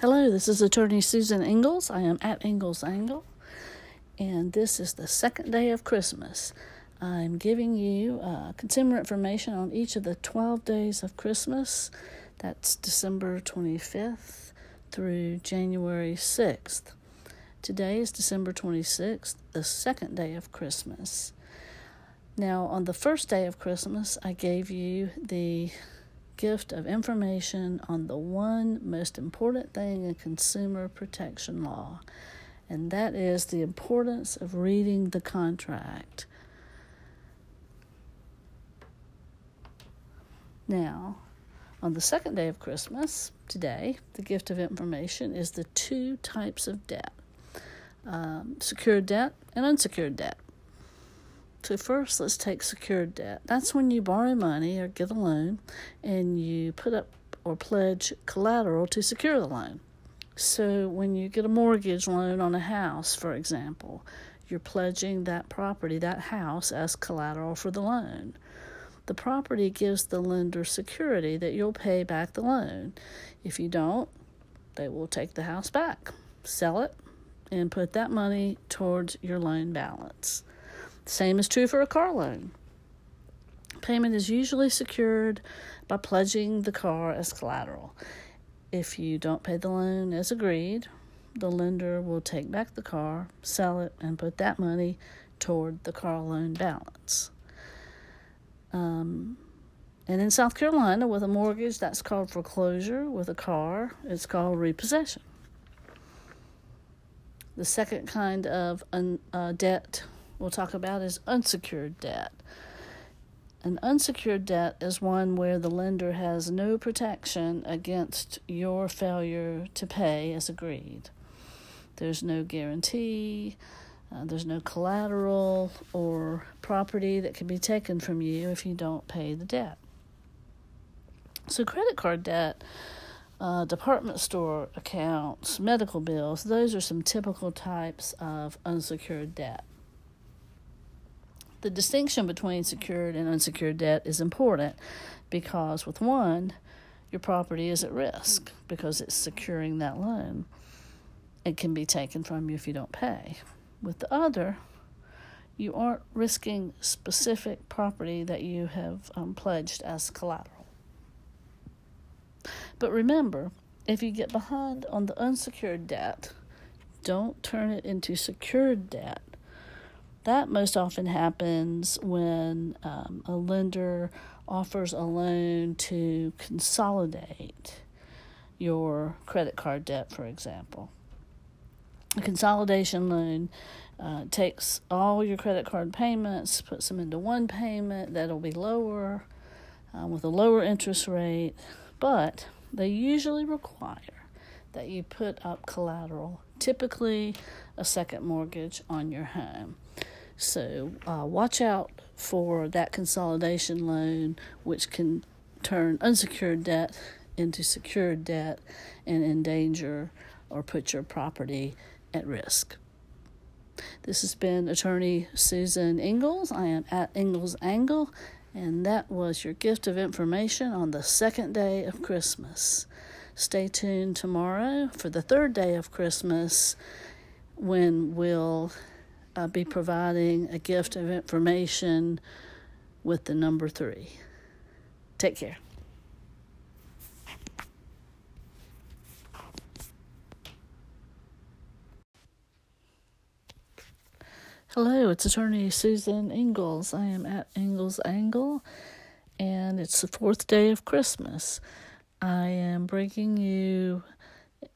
Hello, this is attorney Susan Ingalls. I am at Ingalls Angle, and this is the second day of Christmas. I'm giving you uh, consumer information on each of the 12 days of Christmas. That's December 25th through January 6th. Today is December 26th, the second day of Christmas. Now, on the first day of Christmas, I gave you the gift of information on the one most important thing in consumer protection law, and that is the importance of reading the contract. Now, on the second day of Christmas, today, the gift of information is the two types of debt um, secured debt and unsecured debt. So, first, let's take secured debt. That's when you borrow money or get a loan and you put up or pledge collateral to secure the loan. So, when you get a mortgage loan on a house, for example, you're pledging that property, that house, as collateral for the loan. The property gives the lender security that you'll pay back the loan. If you don't, they will take the house back, sell it, and put that money towards your loan balance. Same is true for a car loan. Payment is usually secured by pledging the car as collateral. If you don't pay the loan as agreed, the lender will take back the car, sell it, and put that money toward the car loan balance. Um, and in South Carolina, with a mortgage, that's called foreclosure. With a car, it's called repossession. The second kind of un, uh, debt we'll talk about is unsecured debt. An unsecured debt is one where the lender has no protection against your failure to pay as agreed. There's no guarantee, uh, there's no collateral or property that can be taken from you if you don't pay the debt. So, credit card debt, uh, department store accounts, medical bills, those are some typical types of unsecured debt. The distinction between secured and unsecured debt is important because with one, your property is at risk because it's securing that loan. It can be taken from you if you don't pay. With the other, you aren't risking specific property that you have um, pledged as collateral. But remember, if you get behind on the unsecured debt, don't turn it into secured debt that most often happens when um, a lender offers a loan to consolidate your credit card debt, for example. A consolidation loan uh, takes all your credit card payments, puts them into one payment that'll be lower uh, with a lower interest rate, but they usually require that you put up collateral, typically a second mortgage on your home. So uh, watch out for that consolidation loan, which can turn unsecured debt into secured debt and endanger or put your property at risk. This has been attorney Susan Ingalls. I am at Ingalls Angle, and that was your gift of information on the second day of Christmas. Stay tuned tomorrow for the third day of Christmas when we'll uh, be providing a gift of information with the number three. Take care. Hello, it's attorney Susan Ingalls. I am at Ingalls Angle, and it's the fourth day of Christmas. I am bringing you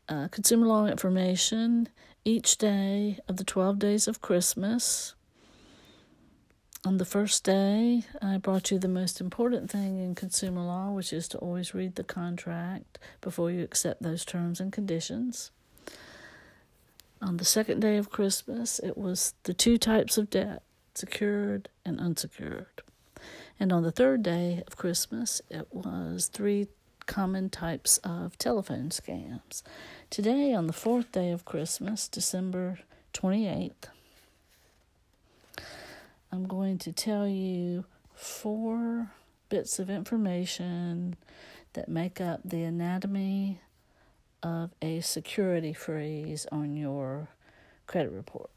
uh, consumer law information each day of the 12 days of Christmas. On the first day, I brought you the most important thing in consumer law, which is to always read the contract before you accept those terms and conditions. On the second day of Christmas, it was the two types of debt secured and unsecured. And on the third day of Christmas, it was three common types of telephone scams. Today, on the fourth day of Christmas, December 28th, I'm going to tell you four bits of information that make up the anatomy of a security freeze on your credit report,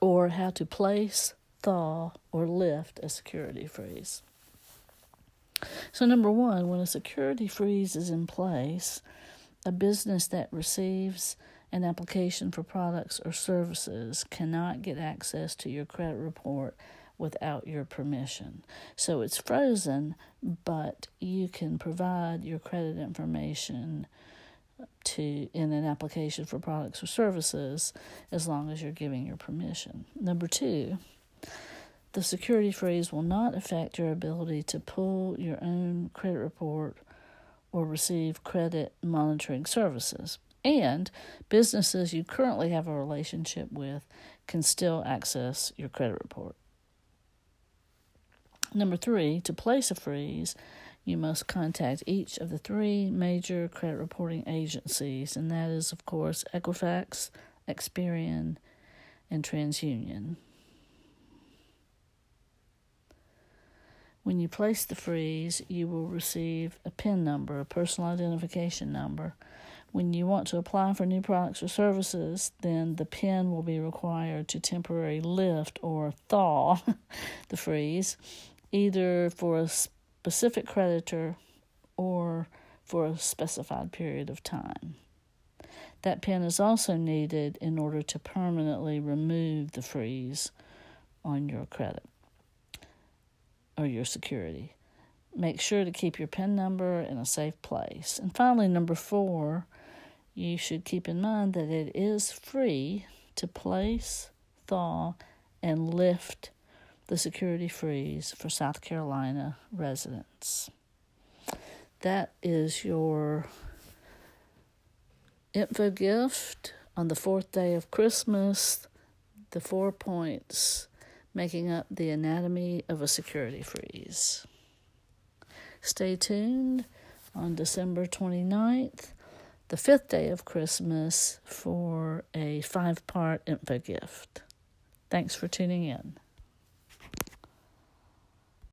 or how to place, thaw, or lift a security freeze. So, number one, when a security freeze is in place, a business that receives an application for products or services cannot get access to your credit report without your permission. So it's frozen, but you can provide your credit information to in an application for products or services as long as you're giving your permission. Number 2, the security freeze will not affect your ability to pull your own credit report or receive credit monitoring services. And businesses you currently have a relationship with can still access your credit report. Number three, to place a freeze, you must contact each of the three major credit reporting agencies, and that is, of course, Equifax, Experian, and TransUnion. When you place the freeze, you will receive a PIN number, a personal identification number. When you want to apply for new products or services, then the PIN will be required to temporarily lift or thaw the freeze, either for a specific creditor or for a specified period of time. That PIN is also needed in order to permanently remove the freeze on your credit or your security. Make sure to keep your PIN number in a safe place. And finally, number four, you should keep in mind that it is free to place, thaw, and lift the security freeze for South Carolina residents. That is your info gift on the fourth day of Christmas, the four points making up the anatomy of a security freeze. Stay tuned on December 29th, the fifth day of Christmas, for a five part info gift. Thanks for tuning in.